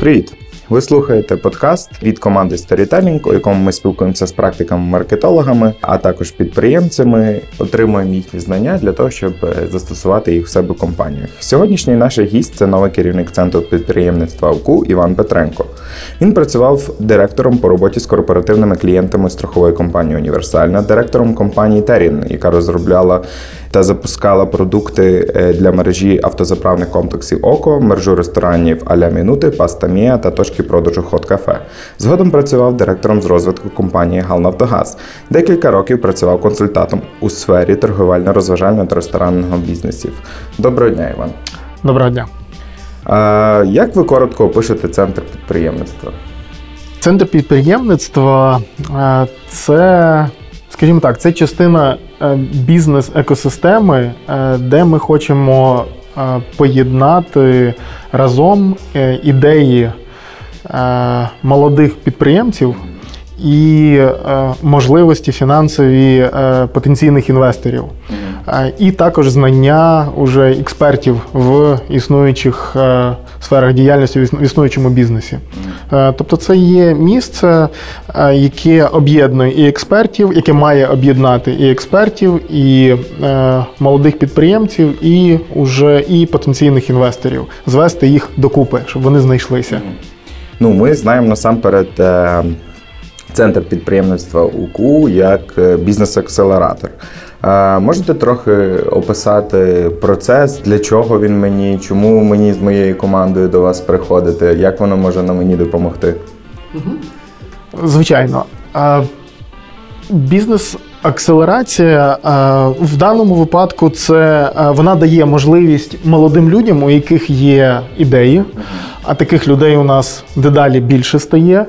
Привіт! Ви слухаєте подкаст від команди Storytelling, у якому ми спілкуємося з практиками-маркетологами, а також підприємцями, отримуємо їхні знання для того, щоб е, застосувати їх в себе в компаніях. Сьогоднішній наш гість це новий керівник центру підприємництва УКУ Іван Петренко. Він працював директором по роботі з корпоративними клієнтами страхової компанії Універсальна, директором компанії Терін, яка розробляла та запускала продукти е, для мережі автозаправних комплексів ОКО, мережу ресторанів Аля Мінути, Паста Мія та точки продажу Хот Кафе. Згодом працював директором з розвитку компанії Галнафтогаз. Декілька років працював консультантом у сфері торгівельно-розважального та ресторанного бізнесів. Доброго дня, Іван. Доброго дня. А, як ви коротко опишете центр підприємництва? Центр підприємництва е, це, скажімо так, це частина е, бізнес-екосистеми, е, де ми хочемо е, поєднати разом ідеї молодих підприємців і можливості фінансові потенційних інвесторів. Е, І також знання уже експертів в існуючих е, сферах діяльності в існуючому бізнесі. Е, Тобто, це є місце, яке об'єднує і експертів, яке має об'єднати і експертів, і молодих підприємців, і уже і потенційних інвесторів, звести їх докупи, щоб вони знайшлися. Ну, ми знаємо насамперед центр підприємництва УКУ як бізнес-акселератор. Можете трохи описати процес, для чого він мені, чому мені з моєю командою до вас приходити, як воно може на мені допомогти? Звичайно. Бізнес-акселерація в даному випадку це вона дає можливість молодим людям, у яких є ідеї, а таких людей у нас дедалі більше стає.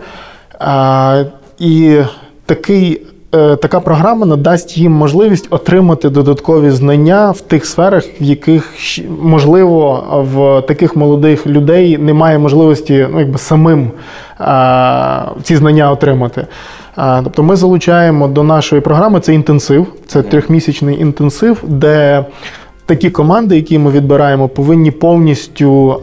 І такий, така програма надасть їм можливість отримати додаткові знання в тих сферах, в яких можливо в таких молодих людей немає можливості ну, якби самим а, ці знання отримати. А, Тобто ми залучаємо до нашої програми це інтенсив, це трьохмісячний інтенсив, де такі команди, які ми відбираємо, повинні повністю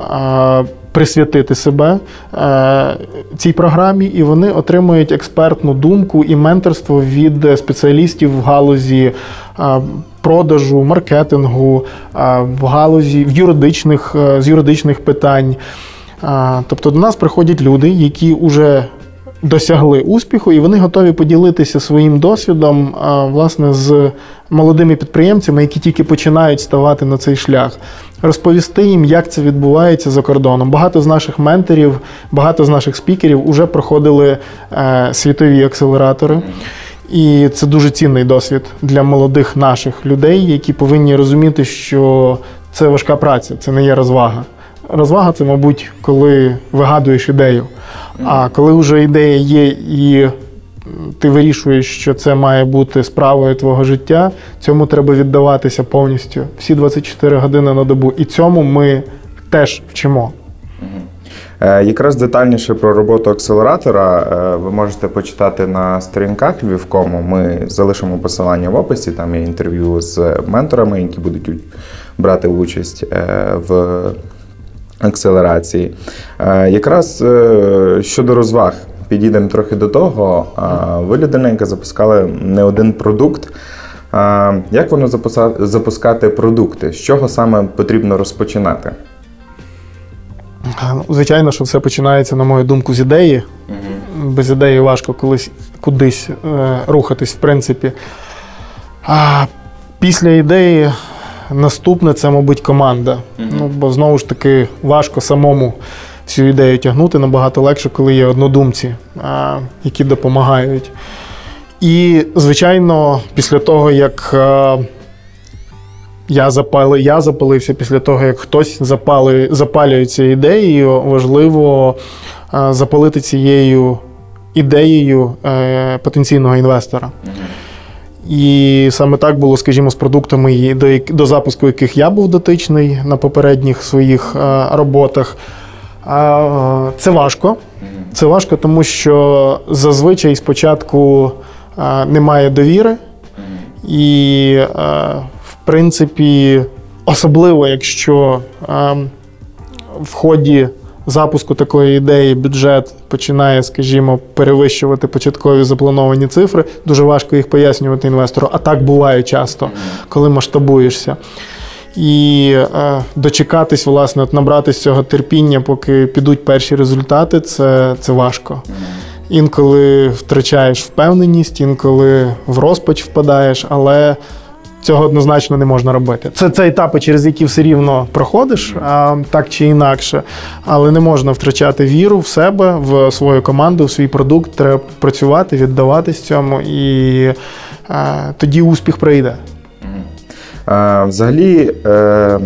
присвятити себе а, цій програмі, і вони отримують експертну думку і менторство від спеціалістів в галузі. а, Продажу, маркетингу, а, в галузі в юридичних е, з юридичних питань. Тобто до нас приходять люди, які вже досягли успіху, і вони готові поділитися своїм досвідом власне з молодими підприємцями, які тільки починають ставати на цей шлях. Розповісти їм, як це відбувається за кордоном. Багато з наших менторів, багато з наших спікерів вже проходили е, світові акселератори. І це дуже цінний досвід для молодих наших людей, які повинні розуміти, що це важка праця, це не є розвага. Розвага це, мабуть, коли вигадуєш ідею. А коли вже ідея є і ти вирішуєш, що це має бути справою твого життя, цьому треба віддаватися повністю всі 24 години на добу. І цьому ми теж вчимо. Е, Якраз детальніше про роботу акселератора е, ви можете почитати на сторінках Львівкому. Ми залишимо посилання в описі. Там є інтерв'ю з менторами, які будуть брати участь е, в акселерації. Е, Якраз е, щодо розваг, підійдемо трохи до того. А, Ви людина, яка запускала не один продукт. Як воно запускати продукти? З чого саме потрібно розпочинати? Звичайно, що все починається, на мою думку, з ідеї. Без ідеї важко колись кудись е, рухатись, в принципі. А після ідеї наступне це, мабуть, команда. Ну, бо знову ж таки важко самому всю ідею тягнути. Набагато легше, коли є однодумці, а, які допомагають. І, звичайно, після того, як е, я запали, я запалився після того, як хтось запали, запалюється ідеєю, важливо е, запалити цією ідеєю е, потенційного інвестора. І саме так було, скажімо, з продуктами, до, до запуску яких я був дотичний на попередніх своїх е, роботах. Це важко. Це важко, тому що зазвичай спочатку е, немає довіри, і, е, в принципі, особливо, якщо е, в ході запуску такої ідеї бюджет починає, скажімо, перевищувати початкові заплановані цифри. Дуже важко їх пояснювати інвестору. А так буває часто, коли масштабуєшся. І е, дочекатись, власне, от набратись цього терпіння, поки підуть перші результати, це, це важко. Інколи втрачаєш впевненість, інколи в розпач впадаєш, але цього однозначно не можна робити. Це, це етапи, через які все рівно проходиш, а, так чи інакше. Але не можна втрачати віру в себе, в свою команду, в свій продукт. Треба працювати, віддаватись цьому, і е, тоді успіх прийде. Взагалі, е,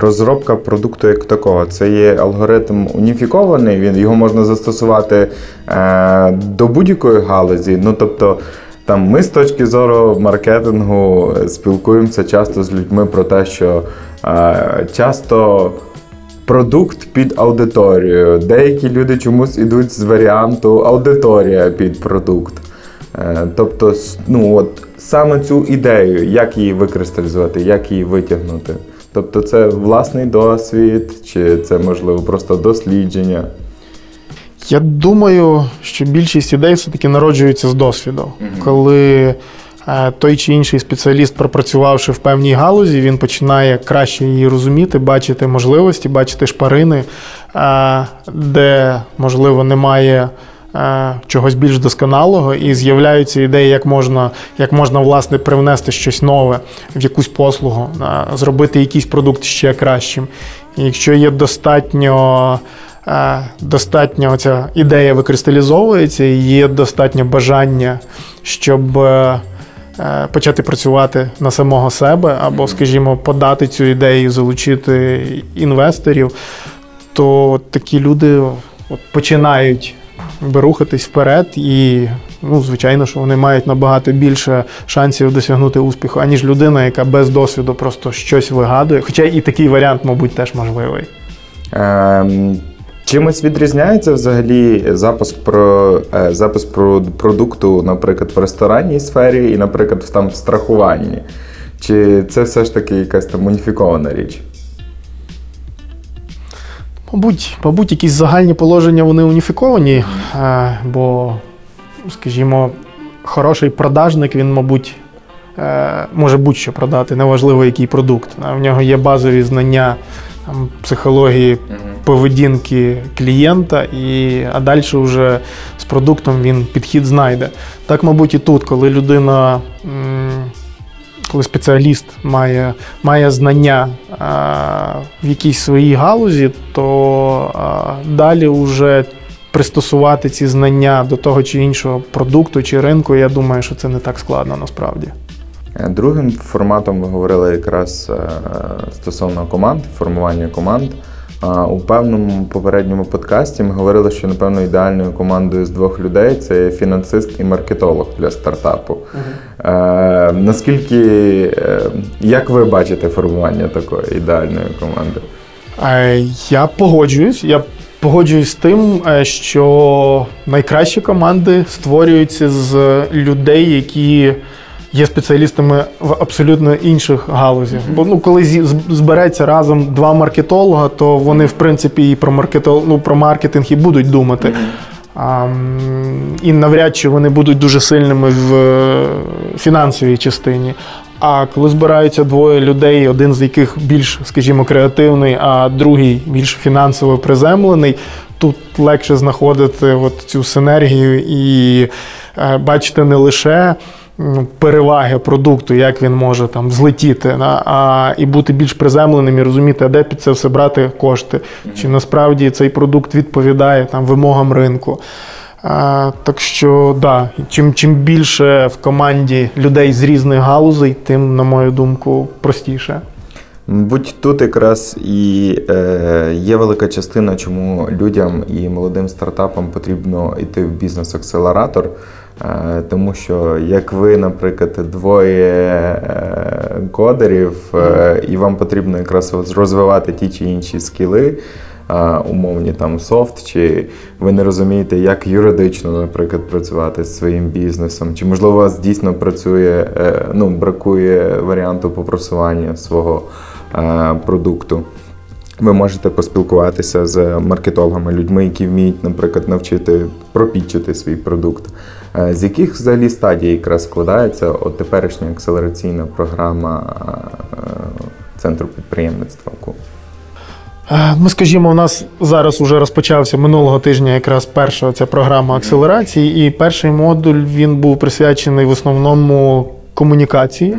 розробка продукту як такого, це є алгоритм уніфікований, він, його можна застосувати е, до будь-якої галузі. Ну, тобто, там, ми з точки зору маркетингу спілкуємося часто з людьми про те, що е, часто продукт під аудиторію. Деякі люди чомусь ідуть з варіанту аудиторія під продукт. Е, Тобто, ну от саме цю ідею, як її викристалізувати, як її витягнути. Тобто, це власний досвід, чи це можливо просто дослідження. Я думаю, що більшість ідей все-таки народжуються з досвіду. Коли е, той чи інший спеціаліст, пропрацювавши в певній галузі, він починає краще її розуміти, бачити можливості, бачити шпарини, е, де, можливо, немає. е, Чогось більш досконалого, і з'являються ідеї, як можна, як можна власне привнести щось нове в якусь послугу, зробити якийсь продукт ще кращим. І якщо є достатньо достатньо ця ідея викристалізовується, і є достатньо бажання, щоб е, е, почати працювати на самого себе, або, скажімо, подати цю ідею, залучити інвесторів, то такі люди от, починають рухатись вперед, і ну, звичайно, що вони мають набагато більше шансів досягнути успіху, аніж людина, яка без досвіду просто щось вигадує. Хоча і такий варіант, мабуть, теж можливий. Ем, Чимось відрізняється взагалі запуск про е, запуск про продукту, наприклад, в ресторанній сфері і, наприклад, в там в страхуванні. Чи це все ж таки якась там уніфікована річ? Мабуть, мабуть, якісь загальні положення вони уніфіковані, е, бо, скажімо, хороший продажник, він, мабуть, е, може будь-що продати, неважливо який продукт. В нього є базові знання там, психології поведінки клієнта, і, а далі вже з продуктом він підхід знайде. Так, мабуть, і тут, коли людина. коли спеціаліст має, має знання в якійсь своїй галузі, то далі вже пристосувати ці знання до того чи іншого продукту чи ринку, я думаю, що це не так складно насправді. Е, Другим форматом ви говорили якраз е, стосовно команд, формування команд. У певному попередньому подкасті ми говорили, що напевно ідеальною командою з двох людей це фінансист і маркетолог для стартапу. Е, наскільки е, як ви бачите формування такої ідеальної команди? Е, Я погоджуюсь. Я погоджуюсь з тим, що найкращі команди створюються з людей, які є спеціалістами в абсолютно інших галузях. Бо ну, коли збереться разом два маркетолога, то вони, в принципі, і про маркетол... ну, про маркетинг і будуть думати. А, і навряд чи вони будуть дуже сильними в е, фінансовій частині. А коли збираються двоє людей, один з яких більш, скажімо, креативний, а другий більш фінансово приземлений, тут легше знаходити от цю синергію і е, бачити не лише переваги продукту, як він може там злетіти, на, а і бути більш приземленим і розуміти, а де під це все брати кошти, чи насправді цей продукт відповідає там вимогам ринку. А, так що, да, чим, чим більше в команді людей з різних галузей, тим, на мою думку, простіше. Мабуть, тут якраз і е, є велика частина, чому людям і молодим стартапам потрібно йти в бізнес-акселератор. Е, тому що як ви, наприклад, двоє е, кодерів, е, і вам потрібно якраз розвивати ті чи інші скіли, умовні там софт, чи ви не розумієте, як юридично, наприклад, працювати з своїм бізнесом, чи можливо у вас дійсно працює, ну бракує варіанту по просуванню свого продукту. Ви можете поспілкуватися з маркетологами, людьми, які вміють, наприклад, навчити пропітчити свій продукт. Е, З яких взагалі стадій якраз складається от теперішня акселераційна програма е, центру підприємництва КУ? Е, Ми скажімо, у нас зараз вже розпочався минулого тижня якраз перша ця програма акселерації, і перший модуль він був присвячений в основному комунікації.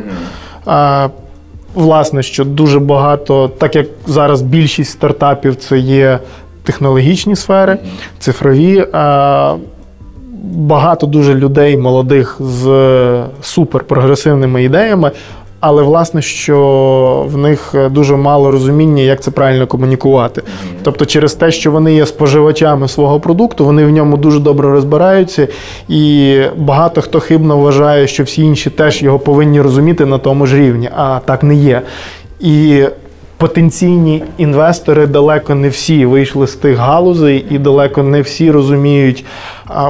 Власне, що дуже багато, так як зараз більшість стартапів це є технологічні сфери, цифрові. Багато дуже людей молодих з суперпрогресивними ідеями. Але власне, що в них дуже мало розуміння, як це правильно комунікувати. Тобто, через те, що вони є споживачами свого продукту, вони в ньому дуже добре розбираються, і багато хто хибно вважає, що всі інші теж його повинні розуміти на тому ж рівні, а так не є. І потенційні інвестори далеко не всі вийшли з тих галузей, і далеко не всі розуміють,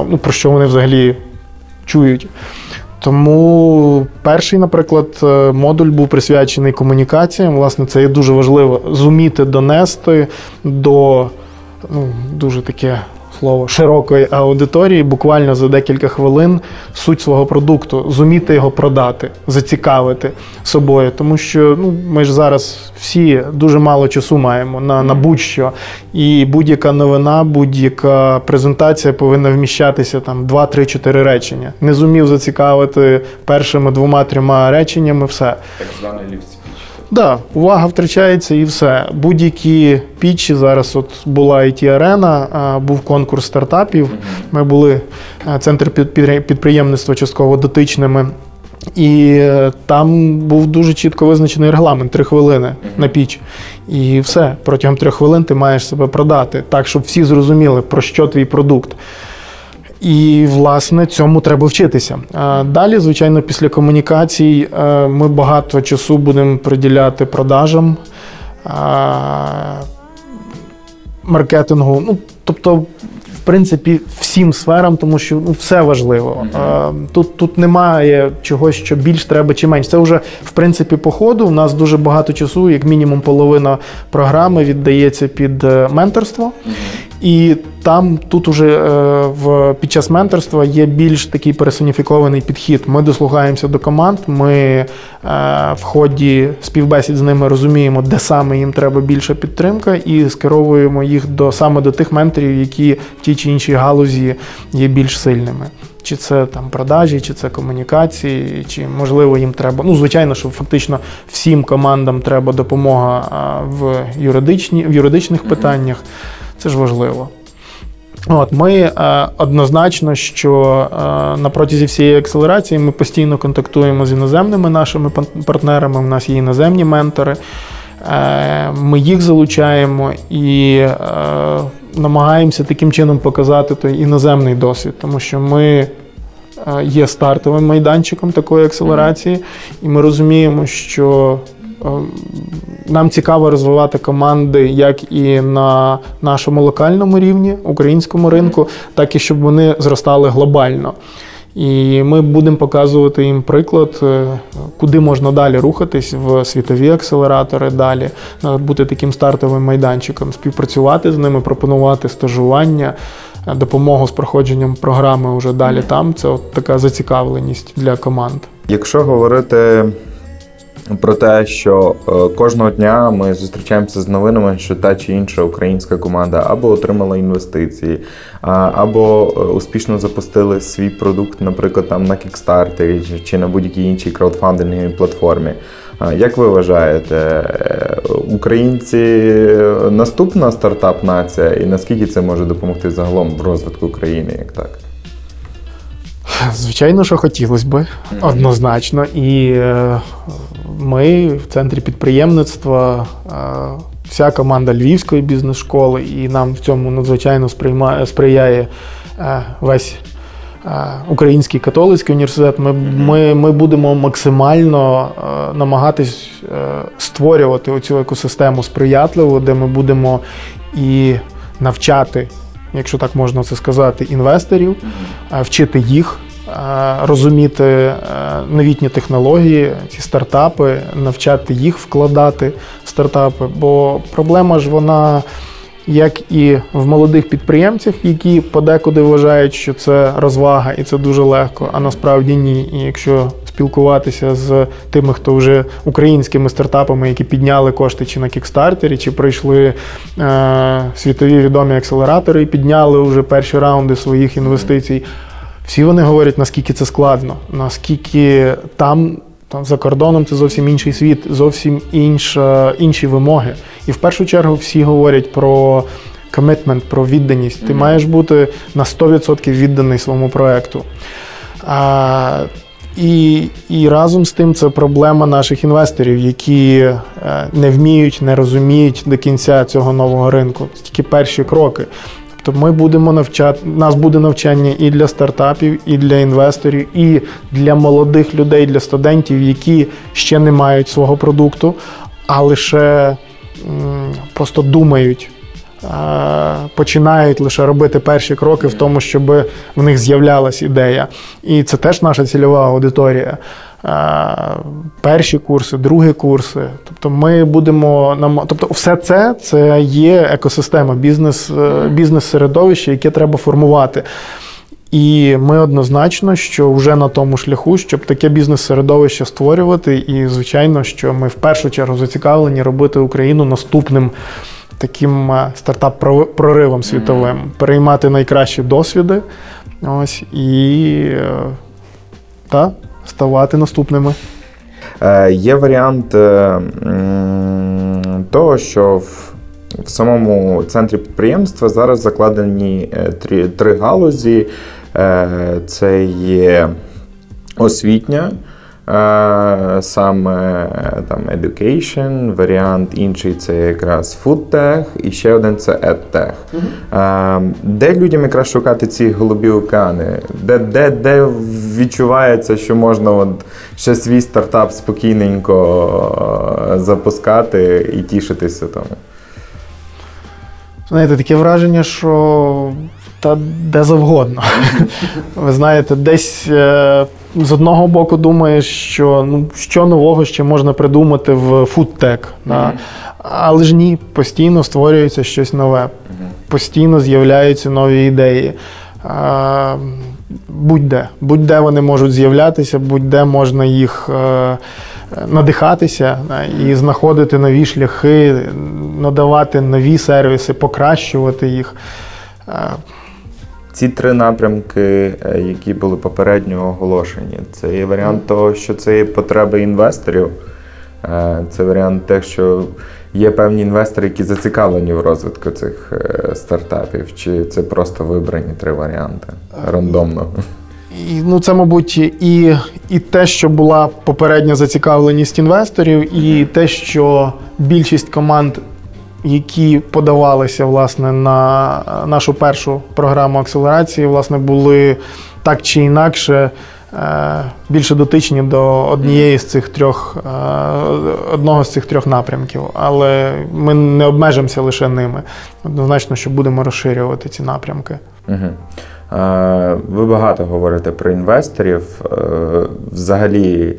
ну, про що вони взагалі чують. Тому перший, наприклад, е, модуль був присвячений комунікаціям. Власне, це є дуже важливо зуміти донести до ну, дуже таке слово широкої аудиторії, буквально за декілька хвилин суть свого продукту, зуміти його продати, зацікавити собою. Тому що ну, ми ж зараз всі дуже мало часу маємо на, на будь-що. І будь-яка новина, будь-яка презентація повинна вміщатися там 2-3-4 речення. Не зумів зацікавити першими двома-трьома реченнями, все. Так званий ліфт Да, увага втрачається і все. Будь-які пітчі зараз. От була it арена був конкурс стартапів. Ми були е, центр під- під- підприємництва частково дотичними. І е, там був дуже чітко визначений регламент три хвилини на піч. І все. Протягом трьох хвилин ти маєш себе продати, так, щоб всі зрозуміли, про що твій продукт. І, власне, цьому треба вчитися. Далі, звичайно, після комунікацій е, ми багато часу будемо приділяти продажам, маркетингу. Ну, тобто, в принципі, всім сферам, тому що ну, все важливо. Е, Тут, тут немає чогось, що більш треба чи менш. Це вже, в принципі, по ходу. У нас дуже багато часу, як мінімум половина програми віддається під е, менторство. І там тут уже е, в під час менторства є більш такий персоніфікований підхід. Ми дослухаємося до команд. Ми е, в ході співбесід з ними розуміємо, де саме їм треба більша підтримка, і скеровуємо їх до саме до тих менторів, які в тій чи іншій галузі є більш сильними. Чи це там продажі, чи це комунікації, чи можливо їм треба. Ну, звичайно, що фактично всім командам треба допомога в юридичні, в юридичних питаннях. Це ж важливо. От ми е, однозначно, що е, на протязі всієї акселерації ми постійно контактуємо з іноземними нашими партнерами. У нас є іноземні ментори. Е, ми їх залучаємо і е, намагаємося таким чином показати той іноземний досвід, тому що ми е, є стартовим майданчиком такої акселерації, і ми розуміємо, що нам цікаво розвивати команди як і на нашому локальному рівні, українському ринку, так і щоб вони зростали глобально. І ми будемо показувати їм приклад, е, куди можна далі рухатись в світові акселератори, далі е, бути таким стартовим майданчиком, співпрацювати з ними, пропонувати стажування, е, допомогу з проходженням програми вже далі там. Це от така зацікавленість для команд. Якщо говорити про те, що е, кожного дня ми зустрічаємося з новинами, що та чи інша українська команда або отримала інвестиції, або е, успішно запустили свій продукт, наприклад, там на Kickstarter чи- на будь-якій іншій краудфандинговій платформі. Як ви вважаєте, е, українці е, наступна стартап-нація, і наскільки це може допомогти загалом в розвитку країни, як так? Звичайно, що хотілося би, однозначно. І е, ми в центрі підприємництва, е, вся команда Львівської бізнес-школи, і нам в цьому надзвичайно сприяє е, весь. е, Український католицький університет, ми, ми, ми будемо максимально е, намагатись е, створювати оцю екосистему сприятливу, де ми будемо і навчати, якщо так можна це сказати, інвесторів, е, вчити їх, розуміти е, новітні технології, ці стартапи, навчати їх вкладати в стартапи. Бо проблема ж вона. Як і в молодих підприємцях, які подекуди вважають, що це розвага і це дуже легко, а насправді ні. І якщо спілкуватися з тими, хто вже українськими стартапами, які підняли кошти чи на кікстартері, чи пройшли е, світові відомі акселератори і підняли вже перші раунди своїх інвестицій, всі вони говорять, наскільки це складно, наскільки там. Там за кордоном це зовсім інший світ, зовсім інша, інші вимоги. І в першу чергу всі говорять про комітмент, про відданість. Ти маєш бути на 100% відданий своєму проекту. А, і, і разом з тим це проблема наших інвесторів, які е, не вміють, не розуміють до кінця цього нового ринку. Це тільки перші кроки. Тобто ми будемо навчати, нас буде навчання і для стартапів, і для інвесторів, і для молодих людей, для студентів, які ще не мають свого продукту, а лише просто думають, починають лише робити перші кроки в тому, щоб в них з'являлась ідея. І це теж наша цільова аудиторія. Перші курси, другі курси. Тобто ми будемо нам, тобто, все це це є екосистема, бізнес, е, бізнес-середовище, яке треба формувати. І ми однозначно, що вже на тому шляху, щоб таке бізнес-середовище створювати. І, звичайно, що ми в першу чергу зацікавлені робити Україну наступним таким е, стартап-проривом світовим, переймати найкращі досвіди. Ось і е, та, ставати наступними. Е, Є варіант е, того, що в, в самому центрі підприємства зараз закладені е, три, три галузі. Е, Це є освітня, саме е, там education, варіант інший це якраз foodtech, і ще один це edtech. Е, Де людям якраз шукати ці голубі океани? Де, де, де відчувається, що можна от ще свій стартап спокійненько е, запускати і тішитися тому? Знаєте, таке враження, що та де завгодно. Ви знаєте, десь е, з одного боку думаєш, що ну, що нового ще можна придумати в фудтек. Да? Але ж ні, постійно створюється щось нове, постійно з'являються нові ідеї. Е, Будь-де, будь-де вони можуть з'являтися, будь-де можна їх е, надихатися да, і знаходити нові шляхи, надавати нові сервіси, покращувати їх. Е, Ці три напрямки, е, які були попередньо оголошені, це є варіант того, що це є потреби інвесторів. Е, Це варіант те, що є певні інвестори, які зацікавлені в розвитку цих е, стартапів, чи це просто вибрані три варіанти рандомно. І, ну, це, мабуть, і, і те, що була попередня зацікавленість інвесторів, і те, що більшість команд, які подавалися власне, на нашу першу програму акселерації, власне, були так чи інакше е, більше дотичні до однієї з цих трьох, е, одного з цих трьох напрямків. Але ми не обмежимося лише ними. Однозначно, що будемо розширювати ці напрямки. Угу. Ви багато говорите про інвесторів. Е, Взагалі, е,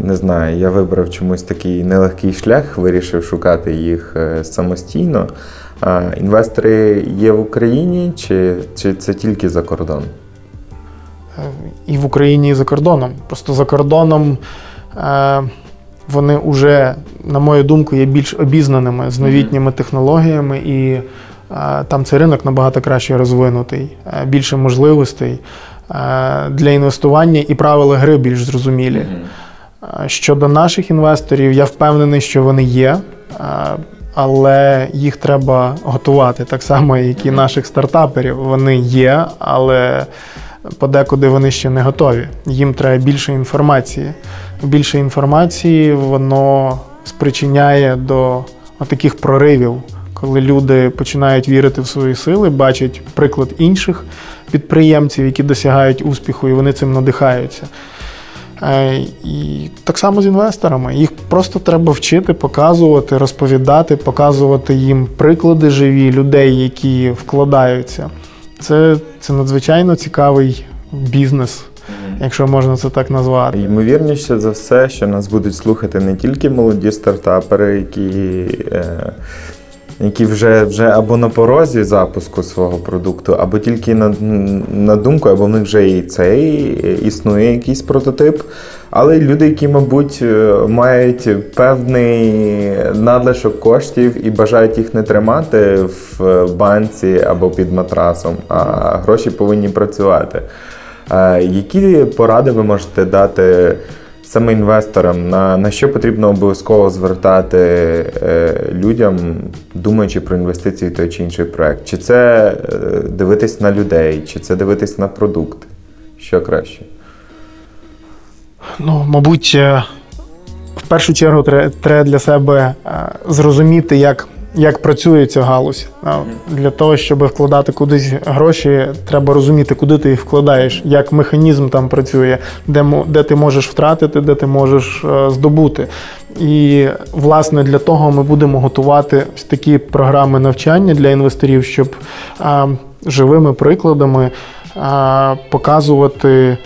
не знаю, я вибрав чомусь такий нелегкий шлях, вирішив шукати їх е, самостійно. Е, Інвестори є в Україні, чи, чи це тільки за кордон? і в Україні, і за кордоном. Просто за кордоном е, вони вже, на мою думку, є більш обізнаними з новітніми технологіями, і е, там цей ринок набагато краще розвинутий, е, більше можливостей е, для інвестування і правила гри більш зрозумілі. Е, Щодо наших інвесторів, я впевнений, що вони є. е, Але їх треба готувати так само, як і наших стартаперів. Вони є, але подекуди вони ще не готові. Їм треба більше інформації. Більше інформації воно спричиняє до таких проривів, коли люди починають вірити в свої сили, бачать приклад інших підприємців, які досягають успіху, і вони цим надихаються. Е, І так само з інвесторами. Їх просто треба вчити, показувати, розповідати, показувати їм приклади живі людей, які вкладаються. Це, це надзвичайно цікавий бізнес, якщо можна це так назвати. Ймовірніше за все, що нас будуть слухати не тільки молоді стартапери, які, е, які вже, вже або на порозі запуску свого продукту, або тільки на, на думку, або в них вже і цей е, існує якийсь прототип. Але люди, які, мабуть, е, мають певний надлишок коштів і бажають їх не тримати в банці або під матрасом, а гроші повинні працювати. Е, Які поради ви можете дати саме інвесторам, на, на що потрібно обов'язково звертати е, людям, думаючи про інвестиції в той чи інший проект? Чи це е, дивитись на людей, чи це дивитись на продукт? Що краще? Ну, мабуть, е, в першу чергу треба для себе е, зрозуміти, як, як працює ця галузь. А Для того, щоб вкладати кудись гроші, треба розуміти, куди ти їх вкладаєш, як механізм там працює, де, де ти можеш втратити, де ти можеш е, здобути. І, власне, для того ми будемо готувати такі програми навчання для інвесторів, щоб е, живими прикладами е, показувати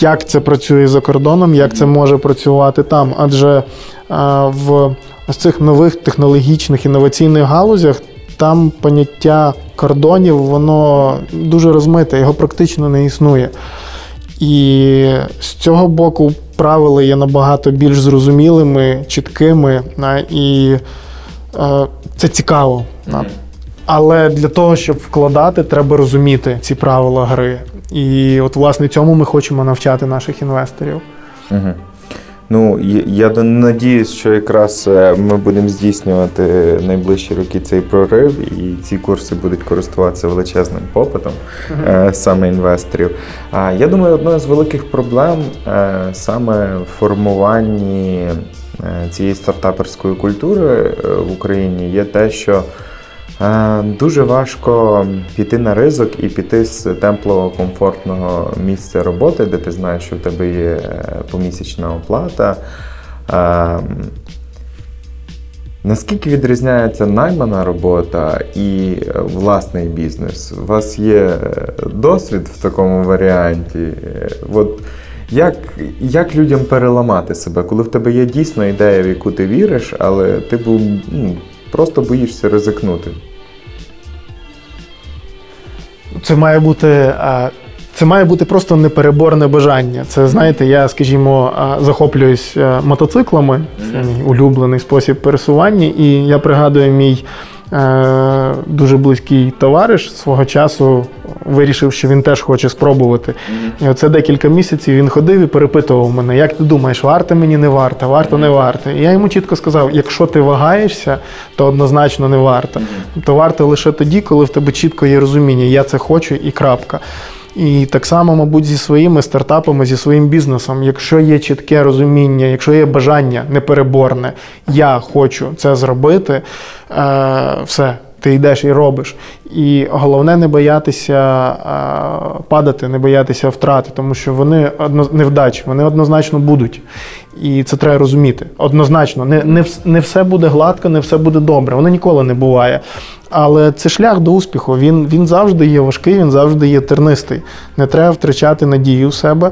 як це працює за кордоном, як це може працювати там. Адже а, в цих нових технологічних інноваційних галузях там поняття кордонів воно дуже розмите, його практично не існує. І з цього боку правила є набагато більш зрозумілими, чіткими, і е, це цікаво. Але для того, щоб вкладати, треба розуміти ці правила гри. І от, власне, цьому ми хочемо навчати наших інвесторів. Угу. Ну, я- надіюсь, що якраз е, ми будемо здійснювати найближчі роки цей прорив, і ці курси будуть користуватися величезним попитом е, саме інвесторів. А я думаю, одною з великих проблем е, саме в формуванні цієї стартаперської культури в Україні є те, що Дуже важко піти на ризик і піти з теплого, комфортного місця роботи, де ти знаєш, що в тебе є е, помісячна оплата. Е, Наскільки відрізняється наймана робота і е, власний бізнес? У вас є е, досвід в такому варіанті? Е, От як, як людям переламати себе, коли в тебе є дійсно ідея, в яку ти віриш, але ти був, ну, просто боїшся ризикнути? Це має бути. а, Це має бути просто непереборне бажання. Це знаєте, я, скажімо, захоплююсь мотоциклами. Це мій улюблений спосіб пересування. І я пригадую, мій е, дуже близький товариш свого часу вирішив, що він теж хоче спробувати. І оце декілька місяців він ходив і перепитував мене, як ти думаєш, варто мені не варто, варто не варто. І я йому чітко сказав: якщо ти вагаєшся, то однозначно не варто. Тобто варто лише тоді, коли в тебе чітко є розуміння, я це хочу і крапка. І так само, мабуть, зі своїми стартапами, зі своїм бізнесом, якщо є чітке розуміння, якщо є бажання непереборне, я хочу це зробити, е, все, ти йдеш і робиш. І головне не боятися падати, не боятися втрати, тому що вони одно, невдачі, вони однозначно будуть. І це треба розуміти. Однозначно, не, не, не все буде гладко, не все буде добре. Воно ніколи не буває. Але це шлях до успіху. Він, він завжди є важкий, він завжди є тернистий. Не треба втрачати надію в себе.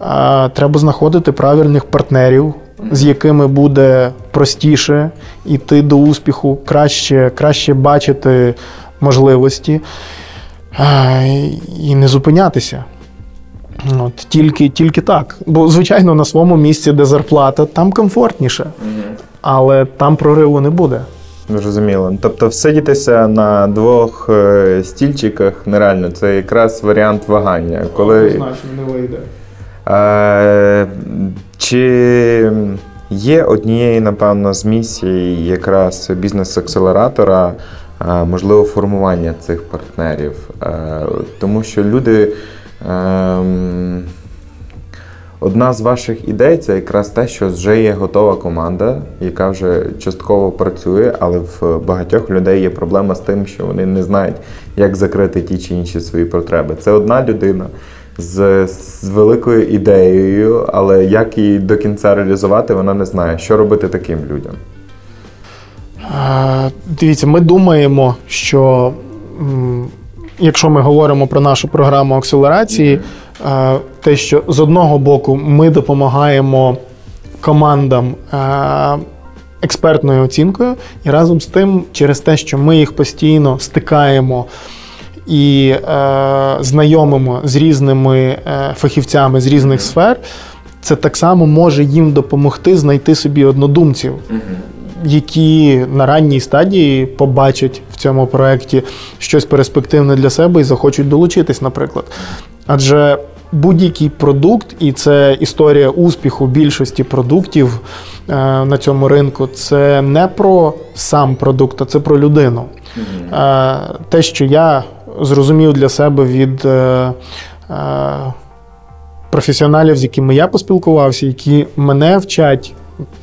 А, треба знаходити правильних партнерів, з якими буде простіше йти до успіху, краще, краще бачити можливості і не зупинятися. От, тільки, тільки так. Бо, звичайно, на своєму місці, де зарплата, там комфортніше, але там прориву не буде. Зрозуміло. Тобто всидітися на двох е, стільчиках нереально. Це якраз варіант вагання. Коли, не вийде. Е, чи є однією, напевно, з місій якраз бізнес-акселератора, е, можливо, формування цих партнерів? Е, тому що люди. ем, Одна з ваших ідей це якраз те, що вже є готова команда, яка вже частково працює, але в багатьох людей є проблема з тим, що вони не знають, як закрити ті чи інші свої потреби. Це одна людина з, з великою ідеєю, але як її до кінця реалізувати, вона не знає, що робити таким людям. Е, Дивіться, ми думаємо, що якщо ми говоримо про нашу програму акселерації, е, те, що з одного боку ми допомагаємо командам е, експертною оцінкою, і разом з тим, через те, що ми їх постійно стикаємо і е, знайомимо з різними е, фахівцями з різних сфер, це так само може їм допомогти знайти собі однодумців, які на ранній стадії побачать в цьому проєкті щось перспективне для себе і захочуть долучитись, наприклад. Адже будь-який продукт, і це історія успіху більшості продуктів е, на цьому ринку, це не про сам продукт, а це про людину. Е, те, що я зрозумів для себе від е, е, професіоналів, з якими я поспілкувався, які мене вчать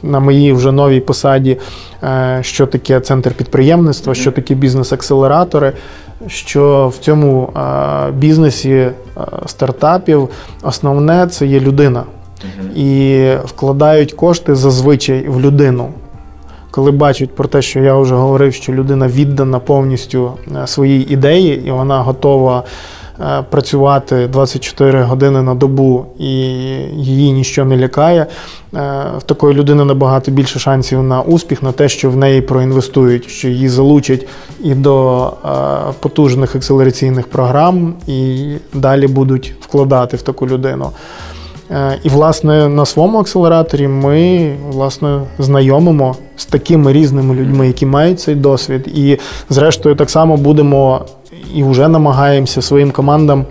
на моїй вже новій посаді, е, що таке центр підприємництва, що таке бізнес-акселератори. Що в цьому бізнесі стартапів основне це є людина. І вкладають кошти зазвичай в людину. Коли бачать про те, що я вже говорив, що людина віддана повністю е, своїй ідеї, і вона готова е, працювати 24 години на добу, і її ніщо не лякає, е, в такої людини набагато більше шансів на успіх, на те, що в неї проінвестують, що її залучать і до потужних акселераційних програм, і далі будуть вкладати в таку людину. Е, І, власне, на своєму акселераторі ми власне знайомимо з такими різними людьми, які мають цей досвід. І, зрештою, так само будемо і вже намагаємося своїм командам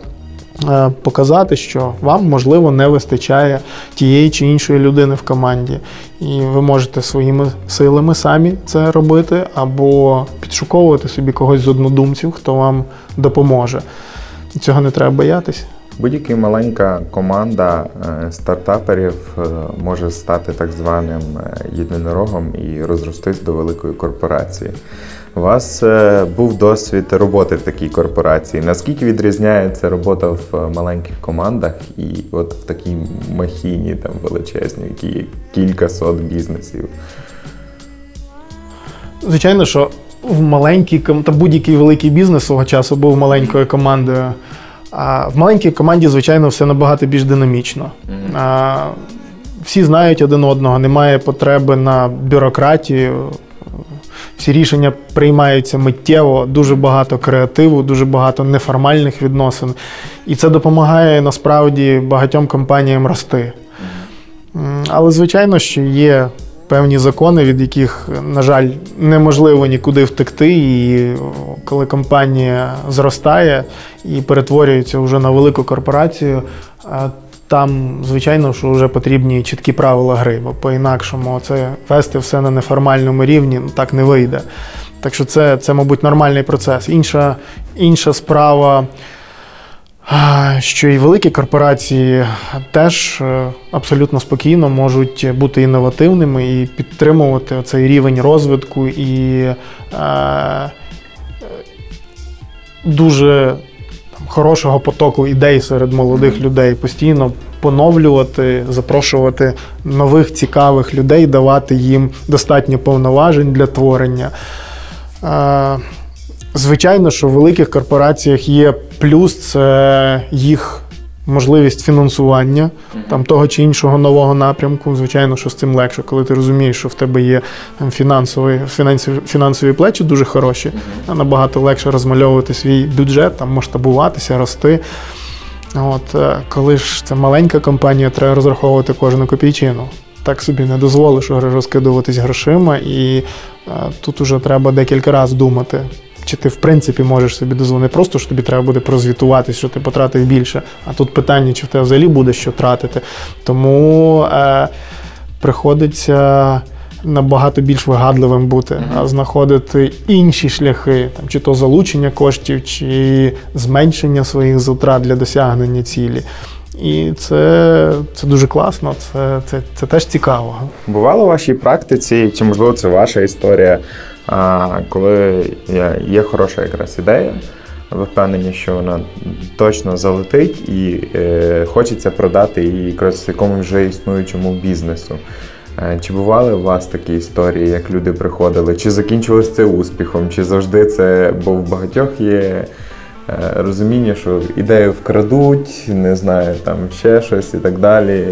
е, показати, що вам, можливо, не вистачає тієї чи іншої людини в команді. І ви можете своїми силами самі це робити, або підшуковувати собі когось з однодумців, хто вам допоможе. Цього не треба боятися. Будь-яка маленька команда е, стартаперів е, може стати так званим е, єдинорогом і розростись до великої корпорації. У вас був досвід роботи в такій корпорації. Наскільки відрізняється робота в маленьких командах і от в такій махіні там величезній, в якій є кілька сот бізнесів? Звичайно, що в маленькій та будь-який великий бізнес свого часу був маленькою командою. А в маленькій команді, звичайно, все набагато більш динамічно. А, всі знають один одного, немає потреби на бюрократію. Всі рішення приймаються миттєво, дуже багато креативу, дуже багато неформальних відносин. І це допомагає насправді багатьом компаніям рости. Але звичайно, що є певні закони, від яких, на жаль, неможливо нікуди втекти. І коли компанія зростає і перетворюється вже на велику корпорацію, там, звичайно, що вже потрібні чіткі правила гри, бо по-інакшому це вести все на неформальному рівні ну, так не вийде. Так що це, це мабуть, нормальний процес. Інша, інша справа. Що і великі корпорації теж е, абсолютно спокійно можуть бути інновативними і підтримувати цей рівень розвитку і е, е, дуже там, хорошого потоку ідей серед молодих людей, постійно поновлювати, запрошувати нових цікавих людей, давати їм достатньо повноважень для творення. Звичайно, що в великих корпораціях є плюс це їх можливість фінансування там того чи іншого нового напрямку. Звичайно, що з цим легше, коли ти розумієш, що в тебе є там, фінансові, фінансові, фінансові плечі дуже хороші, а набагато легше розмальовувати свій бюджет, там масштабуватися, рости. От, е, коли ж це маленька компанія, треба розраховувати кожну копійчину. Так собі не дозволиш розкидуватись грошима, і е, тут уже треба декілька разів думати. Чи ти в принципі можеш собі дозволити? Просто що тобі треба буде прозвітувати, що ти потратив більше, а тут питання, чи в тебе взагалі буде що тратити. Тому е, приходиться набагато більш вигадливим бути, а знаходити інші шляхи, там, чи то залучення коштів, чи зменшення своїх затрат для досягнення цілі. І це, це дуже класно, це, це, це теж цікаво. Бувало у вашій практиці, чи можливо це ваша історія, коли є- хороша якраз ідея, ви впевнені, що вона точно залетить і е, хочеться продати її якраз якомусь вже існуючому бізнесу. Е, Чи бували у вас такі історії, як люди приходили? Чи закінчилось це успіхом? Чи завжди це, бо в багатьох є е, розуміння, що ідею вкрадуть, не знаю, там ще щось і так далі.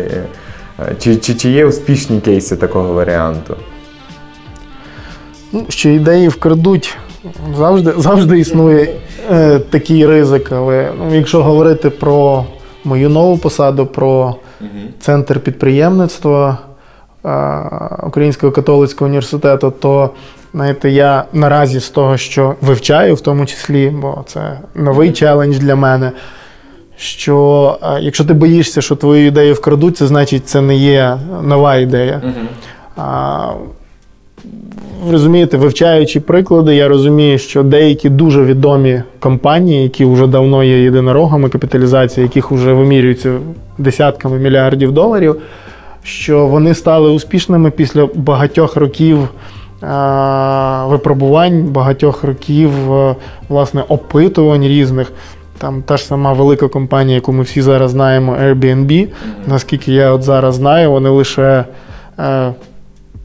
Чи, чи, чи є успішні кейси такого варіанту? Ну, що ідеї вкрадуть, завжди, завжди існує е, такий ризик. Але ну, якщо говорити про мою нову посаду, про центр підприємництва е, Українського католицького університету, то знаєте, я наразі з того, що вивчаю, в тому числі, бо це новий челендж для мене. Що е, якщо ти боїшся, що твою ідею вкрадуть, це значить це не є нова ідея. А, розумієте, вивчаючи приклади, я розумію, що деякі дуже відомі компанії, які вже давно є єдинорогами капіталізації, яких вже вимірюються десятками мільярдів доларів, що вони стали успішними після багатьох років а, випробувань, багатьох років е, власне опитувань різних. Там та ж сама велика компанія, яку ми всі зараз знаємо, Airbnb. Наскільки я от зараз знаю, вони лише.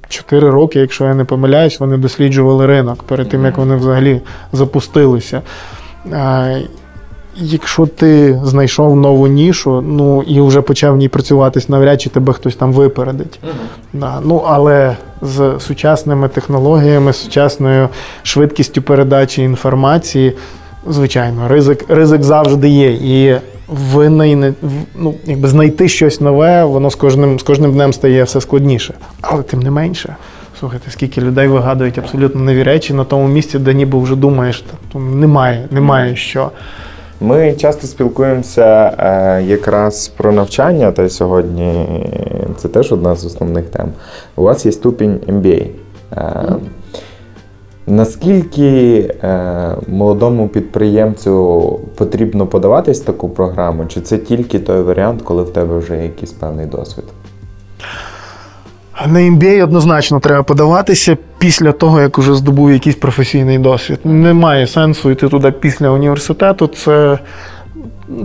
Е, Чотири роки, якщо я не помиляюсь, вони досліджували ринок перед тим, як вони взагалі запустилися. Якщо ти знайшов нову нішу, ну і вже почав в ній працюватись, навряд чи тебе хтось там випередить. Да, ну, але з сучасними технологіями, з сучасною швидкістю передачі інформації, звичайно, ризик, ризик завжди є. І винайне, ну, якби знайти щось нове, воно з кожним, з кожним днем стає все складніше. Але тим не менше. Слухайте, скільки людей вигадують абсолютно нові речі на тому місці, де ніби вже думаєш, та, то немає, немає що. Ми часто спілкуємося е, якраз про навчання, та й сьогодні це теж одна з основних тем. У вас є ступінь MBA. Е, Наскільки е, молодому підприємцю потрібно подаватись в таку програму, чи це тільки той варіант, коли в тебе вже є якийсь певний досвід? На MBA однозначно треба подаватися після того, як уже здобув якийсь професійний досвід. Немає сенсу йти туди після університету. Це,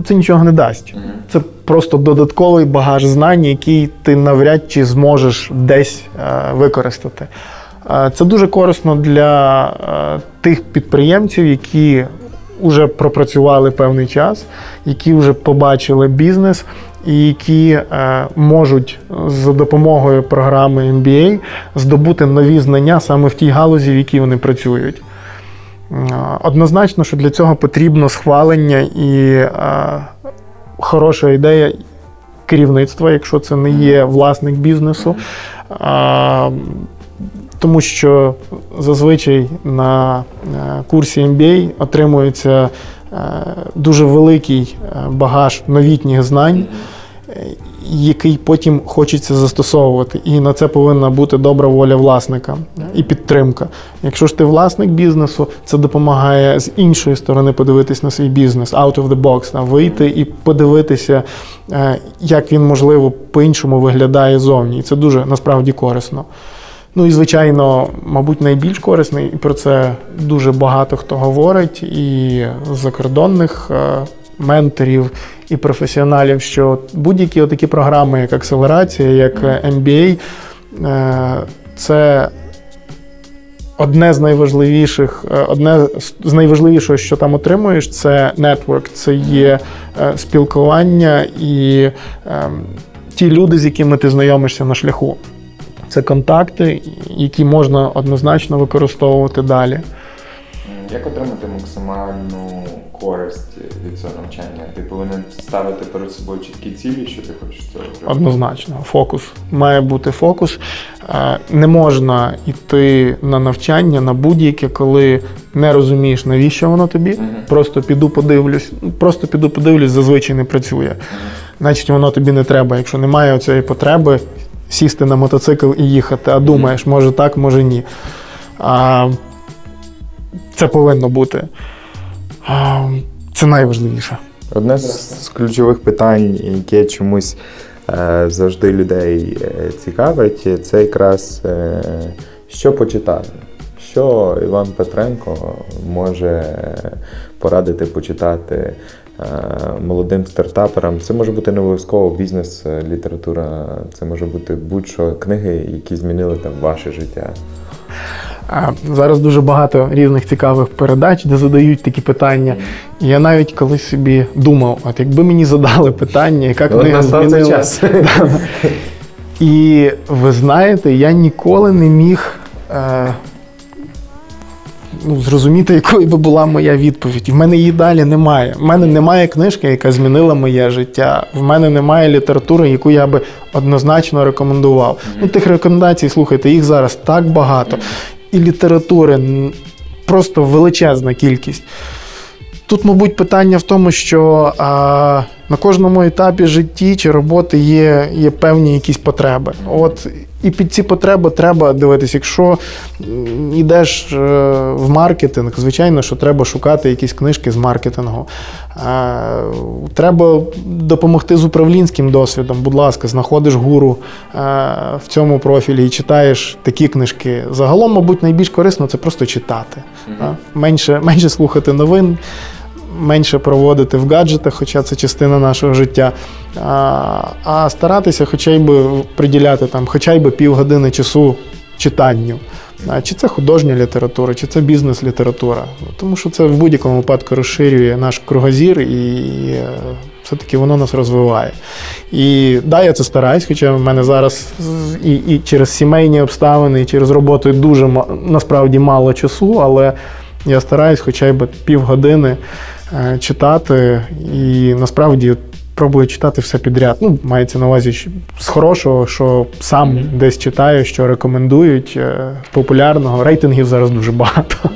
це нічого не дасть. Це просто додатковий багаж знань, який ти навряд чи зможеш десь е, використати. Е, Це дуже корисно для е, тих підприємців, які вже пропрацювали певний час, які вже побачили бізнес, і які е, можуть за допомогою програми MBA здобути нові знання саме в тій галузі, в якій вони працюють. Однозначно, що для цього потрібно схвалення і хороша ідея керівництва, якщо це не є власник бізнесу. Тому що зазвичай на е, курсі MBA отримується е, дуже великий е, багаж новітніх знань, який потім хочеться застосовувати. І на це повинна бути добра воля власника і підтримка. Якщо ж ти власник бізнесу, це допомагає з іншої сторони подивитись на свій бізнес, out of the box, вийти і подивитися, як він можливо по-іншому виглядає зовні. І це дуже насправді корисно. Ну і звичайно, мабуть, найбільш корисний, і про це дуже багато хто говорить, і з закордонних е, менторів і професіоналів, що будь-які такі програми, як акселерація, як MBA, е, це одне з найважливіших, е, одне з найважливішого, що там отримуєш, це нетворк, це є спілкування і ем, ті люди, з якими ти знайомишся на шляху. Це контакти, які можна однозначно використовувати далі. Як отримати максимальну користь від цього навчання? Ти повинен ставити перед собою чіткі цілі, що ти хочеш цього отримати? Однозначно, фокус. Має бути фокус. Е, Не можна йти на навчання на будь-яке, коли не розумієш, навіщо воно тобі. Просто піду подивлюсь. Просто піду подивлюсь, зазвичай не працює. Значить, воно тобі не треба. Якщо немає цієї потреби, сісти на мотоцикл і їхати, а думаєш, може так, може ні. А, Це повинно бути. А, Це найважливіше. Одне з ключових питань, яке чомусь е, завжди людей е, цікавить, це якраз е, що почитати. Що Іван Петренко може порадити почитати молодим стартаперам. Це може бути не обов'язково бізнес, е, література, це може бути будь-що книги, які змінили там ваше життя. Зараз дуже багато різних цікавих передач, де задають такі питання. І я навіть колись собі думав, от якби мені задали питання, яка книга змінила. час. І ви знаєте, я ніколи не міг е, ну, зрозуміти, якою би була моя відповідь. І в мене її далі немає. В мене немає книжки, яка змінила моє життя. В мене немає літератури, яку я би однозначно рекомендував. Ну, тих рекомендацій, слухайте, їх зараз так багато. І літератури просто величезна кількість. Тут, мабуть, питання в тому, що а, на кожному етапі житті чи роботи є, є певні якісь потреби. От і під ці потреби треба дивитися. Якщо йдеш е, в маркетинг, звичайно, що треба шукати якісь книжки з маркетингу. Е, треба допомогти з управлінським досвідом. Будь ласка, знаходиш гуру е, в цьому профілі і читаєш такі книжки. Загалом, мабуть, найбільш корисно це просто читати. Та? Менше, менше слухати новин, менше проводити в гаджетах, хоча це частина нашого життя. А, а старатися хоча б приділяти там, хоча б півгодини часу читанню. Чи це художня література, чи це бізнес-література. Тому що це в будь-якому випадку розширює наш кругозір і е, все-таки воно нас розвиває. І да, я це стараюсь, хоча в мене зараз і, і через сімейні обставини, і через роботу дуже насправді мало часу, але я стараюсь хоча б півгодини читати і насправді пробую читати все підряд. Ну, мається на увазі з хорошого, що сам десь читаю, що рекомендують, е, популярного. Рейтингів зараз дуже багато.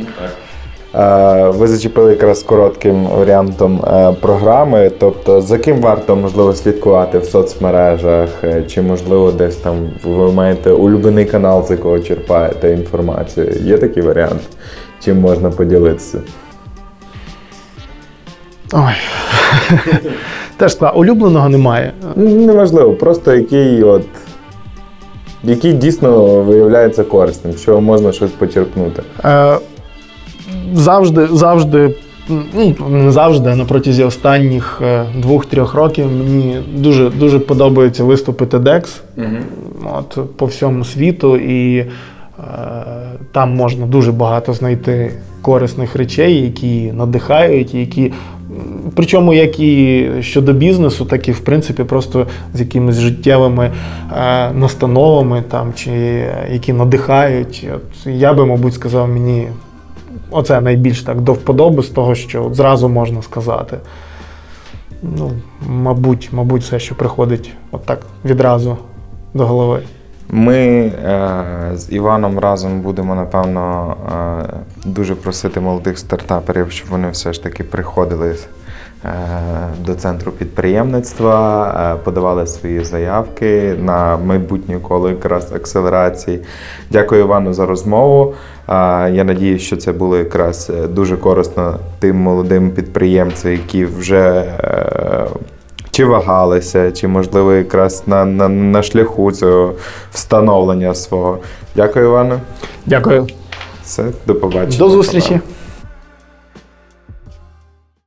Е, Ви зачепили якраз коротким варіантом е, програми. Тобто, за ким варто можливо слідкувати в соцмережах, е, чи можливо десь там ви маєте улюблений канал, з якого черпаєте інформацію? Є такий варіант? Чим можна поділитися? Ой. Теж складно. улюбленого немає. Неважливо, просто який от. Який дійсно виявляється корисним, що можна щось почерпнути. Е, завжди, завжди, ну не завжди, а на протязі останніх е, двох-трьох років мені дуже, дуже подобаються виступи TEDx от, по всьому світу, і е, там можна дуже багато знайти корисних речей, які надихають, які. Причому як і щодо бізнесу, так і в принципі просто з якимись життєвими е, настановами там, чи які надихають. От, я би, мабуть, сказав мені Оце найбільш так до вподоби з того, що зразу можна сказати. Ну, мабуть, мабуть, все, що приходить от так відразу до голови. Ми е, з Іваном разом будемо, напевно, е, дуже просити молодих стартаперів, щоб вони все ж таки приходили до центру підприємництва, е, подавали свої заявки на майбутнє коло якраз акселерації. Дякую Івану за розмову. Е, Я надіюсь, що це було якраз е, дуже корисно тим молодим підприємцям, які вже. е, чи вагалися, чи можливо якраз на, на, на шляху цього встановлення свого. Дякую, Іване. Дякую. Все, до побачення. До зустрічі.